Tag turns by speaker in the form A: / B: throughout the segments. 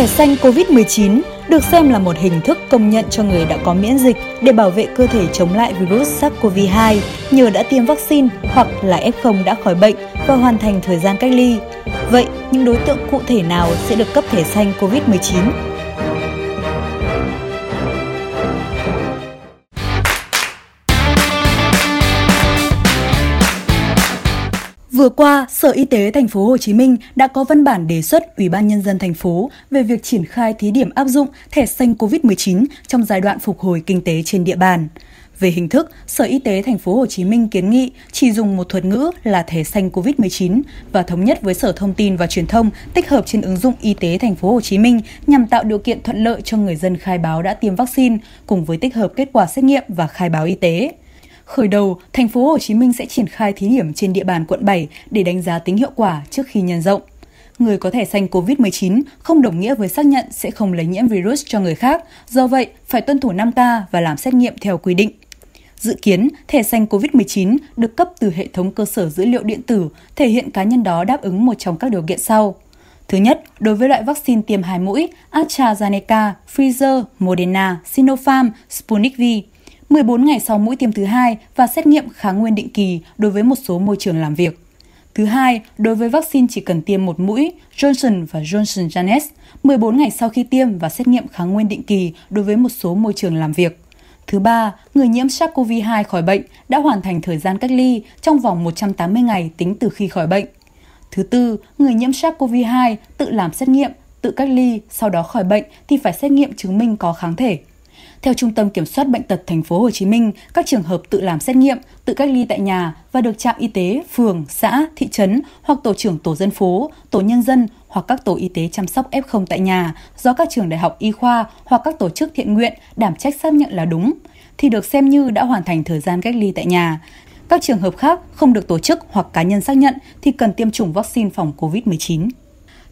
A: Thẻ xanh COVID-19 được xem là một hình thức công nhận cho người đã có miễn dịch để bảo vệ cơ thể chống lại virus SARS-CoV-2 nhờ đã tiêm vaccine hoặc là F0 đã khỏi bệnh và hoàn thành thời gian cách ly. Vậy, những đối tượng cụ thể nào sẽ được cấp thẻ xanh COVID-19? Vừa qua, Sở Y tế thành phố Hồ Chí Minh đã có văn bản đề xuất Ủy ban nhân dân thành phố về việc triển khai thí điểm áp dụng thẻ xanh COVID-19 trong giai đoạn phục hồi kinh tế trên địa bàn. Về hình thức, Sở Y tế thành phố Hồ Chí Minh kiến nghị chỉ dùng một thuật ngữ là thẻ xanh COVID-19 và thống nhất với Sở Thông tin và Truyền thông tích hợp trên ứng dụng y tế thành phố Hồ Chí Minh nhằm tạo điều kiện thuận lợi cho người dân khai báo đã tiêm vaccine cùng với tích hợp kết quả xét nghiệm và khai báo y tế. Khởi đầu, thành phố Hồ Chí Minh sẽ triển khai thí điểm trên địa bàn quận 7 để đánh giá tính hiệu quả trước khi nhân rộng. Người có thẻ xanh COVID-19 không đồng nghĩa với xác nhận sẽ không lây nhiễm virus cho người khác, do vậy phải tuân thủ 5K và làm xét nghiệm theo quy định. Dự kiến, thẻ xanh COVID-19 được cấp từ hệ thống cơ sở dữ liệu điện tử, thể hiện cá nhân đó đáp ứng một trong các điều kiện sau. Thứ nhất, đối với loại vaccine tiêm hai mũi AstraZeneca, Pfizer, Moderna, Sinopharm, Sputnik V, 14 ngày sau mũi tiêm thứ hai và xét nghiệm kháng nguyên định kỳ đối với một số môi trường làm việc. Thứ hai, đối với vaccine chỉ cần tiêm một mũi Johnson và Johnson Janes 14 ngày sau khi tiêm và xét nghiệm kháng nguyên định kỳ đối với một số môi trường làm việc. Thứ ba, người nhiễm SARS-CoV-2 khỏi bệnh đã hoàn thành thời gian cách ly trong vòng 180 ngày tính từ khi khỏi bệnh. Thứ tư, người nhiễm SARS-CoV-2 tự làm xét nghiệm, tự cách ly, sau đó khỏi bệnh thì phải xét nghiệm chứng minh có kháng thể. Theo Trung tâm Kiểm soát bệnh tật thành phố Hồ Chí Minh, các trường hợp tự làm xét nghiệm, tự cách ly tại nhà và được trạm y tế, phường, xã, thị trấn hoặc tổ trưởng tổ dân phố, tổ nhân dân hoặc các tổ y tế chăm sóc F0 tại nhà do các trường đại học y khoa hoặc các tổ chức thiện nguyện đảm trách xác nhận là đúng thì được xem như đã hoàn thành thời gian cách ly tại nhà. Các trường hợp khác không được tổ chức hoặc cá nhân xác nhận thì cần tiêm chủng vaccine phòng COVID-19.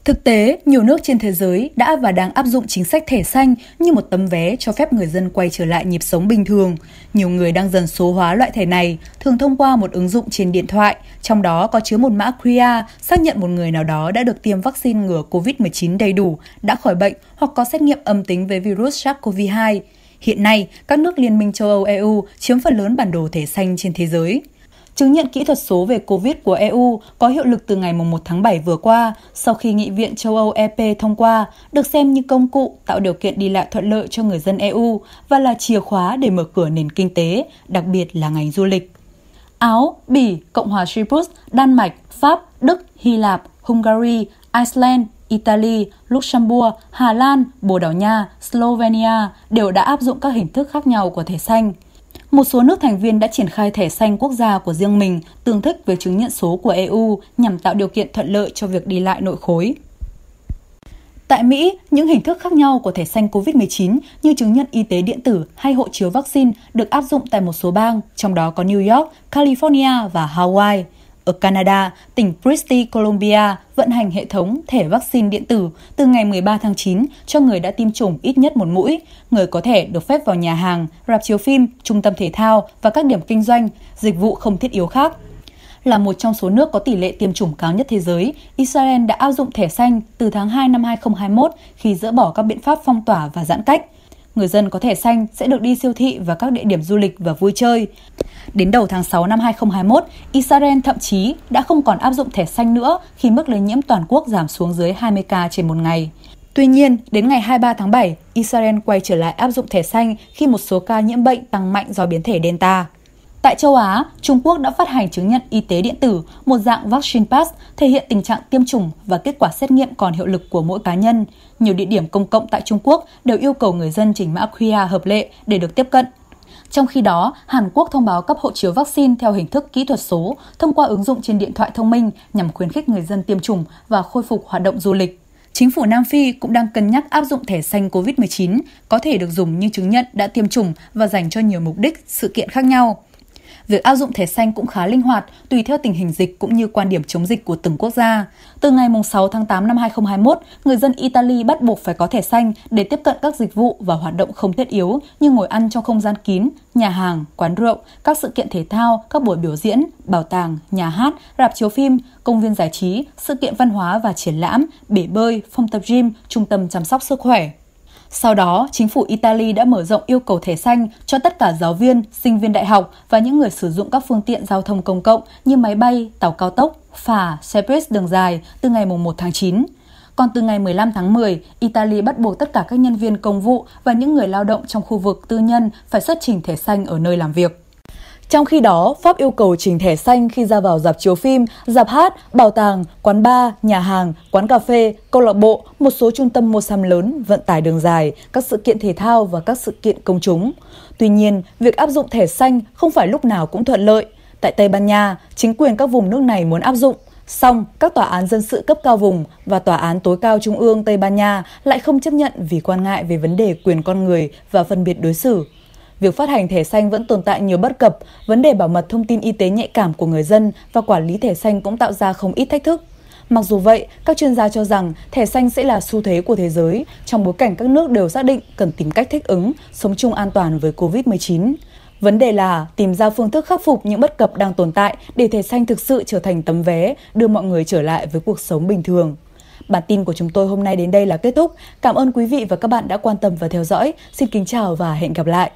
A: Thực tế, nhiều nước trên thế giới đã và đang áp dụng chính sách thẻ xanh như một tấm vé cho phép người dân quay trở lại nhịp sống bình thường. Nhiều người đang dần số hóa loại thẻ này, thường thông qua một ứng dụng trên điện thoại, trong đó có chứa một mã QR xác nhận một người nào đó đã được tiêm vaccine ngừa COVID-19 đầy đủ, đã khỏi bệnh hoặc có xét nghiệm âm tính với virus SARS-CoV-2. Hiện nay, các nước Liên minh châu Âu EU chiếm phần lớn bản đồ thẻ xanh trên thế giới. Chứng nhận kỹ thuật số về COVID của EU có hiệu lực từ ngày 1 tháng 7 vừa qua sau khi Nghị viện châu Âu EP thông qua, được xem như công cụ tạo điều kiện đi lại thuận lợi cho người dân EU và là chìa khóa để mở cửa nền kinh tế, đặc biệt là ngành du lịch. Áo, Bỉ, Cộng hòa Cyprus, Đan Mạch, Pháp, Đức, Hy Lạp, Hungary, Iceland, Italy, Luxembourg, Hà Lan, Bồ Đào Nha, Slovenia đều đã áp dụng các hình thức khác nhau của thẻ xanh – một số nước thành viên đã triển khai thẻ xanh quốc gia của riêng mình tương thích với chứng nhận số của EU nhằm tạo điều kiện thuận lợi cho việc đi lại nội khối. Tại Mỹ, những hình thức khác nhau của thẻ xanh COVID-19 như chứng nhận y tế điện tử hay hộ chiếu vaccine được áp dụng tại một số bang, trong đó có New York, California và Hawaii. Ở Canada, tỉnh British Columbia vận hành hệ thống thẻ vaccine điện tử từ ngày 13 tháng 9 cho người đã tiêm chủng ít nhất một mũi. Người có thể được phép vào nhà hàng, rạp chiếu phim, trung tâm thể thao và các điểm kinh doanh, dịch vụ không thiết yếu khác. Là một trong số nước có tỷ lệ tiêm chủng cao nhất thế giới, Israel đã áp dụng thẻ xanh từ tháng 2 năm 2021 khi dỡ bỏ các biện pháp phong tỏa và giãn cách. Người dân có thẻ xanh sẽ được đi siêu thị và các địa điểm du lịch và vui chơi. Đến đầu tháng 6 năm 2021, Israel thậm chí đã không còn áp dụng thẻ xanh nữa khi mức lây nhiễm toàn quốc giảm xuống dưới 20 ca trên một ngày. Tuy nhiên, đến ngày 23 tháng 7, Israel quay trở lại áp dụng thẻ xanh khi một số ca nhiễm bệnh tăng mạnh do biến thể Delta. Tại châu Á, Trung Quốc đã phát hành chứng nhận y tế điện tử, một dạng vaccine pass thể hiện tình trạng tiêm chủng và kết quả xét nghiệm còn hiệu lực của mỗi cá nhân. Nhiều địa điểm công cộng tại Trung Quốc đều yêu cầu người dân trình mã QR hợp lệ để được tiếp cận. Trong khi đó, Hàn Quốc thông báo cấp hộ chiếu vaccine theo hình thức kỹ thuật số thông qua ứng dụng trên điện thoại thông minh nhằm khuyến khích người dân tiêm chủng và khôi phục hoạt động du lịch. Chính phủ Nam Phi cũng đang cân nhắc áp dụng thẻ xanh COVID-19, có thể được dùng như chứng nhận đã tiêm chủng và dành cho nhiều mục đích, sự kiện khác nhau. Việc áp dụng thẻ xanh cũng khá linh hoạt, tùy theo tình hình dịch cũng như quan điểm chống dịch của từng quốc gia. Từ ngày 6 tháng 8 năm 2021, người dân Italy bắt buộc phải có thẻ xanh để tiếp cận các dịch vụ và hoạt động không thiết yếu như ngồi ăn trong không gian kín, nhà hàng, quán rượu, các sự kiện thể thao, các buổi biểu diễn, bảo tàng, nhà hát, rạp chiếu phim, công viên giải trí, sự kiện văn hóa và triển lãm, bể bơi, phòng tập gym, trung tâm chăm sóc sức khỏe. Sau đó, chính phủ Italy đã mở rộng yêu cầu thẻ xanh cho tất cả giáo viên, sinh viên đại học và những người sử dụng các phương tiện giao thông công cộng như máy bay, tàu cao tốc, phà, xe buýt đường dài từ ngày 1 tháng 9. Còn từ ngày 15 tháng 10, Italy bắt buộc tất cả các nhân viên công vụ và những người lao động trong khu vực tư nhân phải xuất trình thẻ xanh ở nơi làm việc. Trong khi đó, Pháp yêu cầu trình thẻ xanh khi ra vào dạp chiếu phim, dạp hát, bảo tàng, quán bar, nhà hàng, quán cà phê, câu lạc bộ, một số trung tâm mua sắm lớn, vận tải đường dài, các sự kiện thể thao và các sự kiện công chúng. Tuy nhiên, việc áp dụng thẻ xanh không phải lúc nào cũng thuận lợi. Tại Tây Ban Nha, chính quyền các vùng nước này muốn áp dụng, Song, các tòa án dân sự cấp cao vùng và tòa án tối cao trung ương Tây Ban Nha lại không chấp nhận vì quan ngại về vấn đề quyền con người và phân biệt đối xử việc phát hành thẻ xanh vẫn tồn tại nhiều bất cập, vấn đề bảo mật thông tin y tế nhạy cảm của người dân và quản lý thẻ xanh cũng tạo ra không ít thách thức. Mặc dù vậy, các chuyên gia cho rằng thẻ xanh sẽ là xu thế của thế giới trong bối cảnh các nước đều xác định cần tìm cách thích ứng, sống chung an toàn với COVID-19. Vấn đề là tìm ra phương thức khắc phục những bất cập đang tồn tại để thẻ xanh thực sự trở thành tấm vé đưa mọi người trở lại với cuộc sống bình thường. Bản tin của chúng tôi hôm nay đến đây là kết thúc. Cảm ơn quý vị và các bạn đã quan tâm và theo dõi. Xin kính chào và hẹn gặp lại.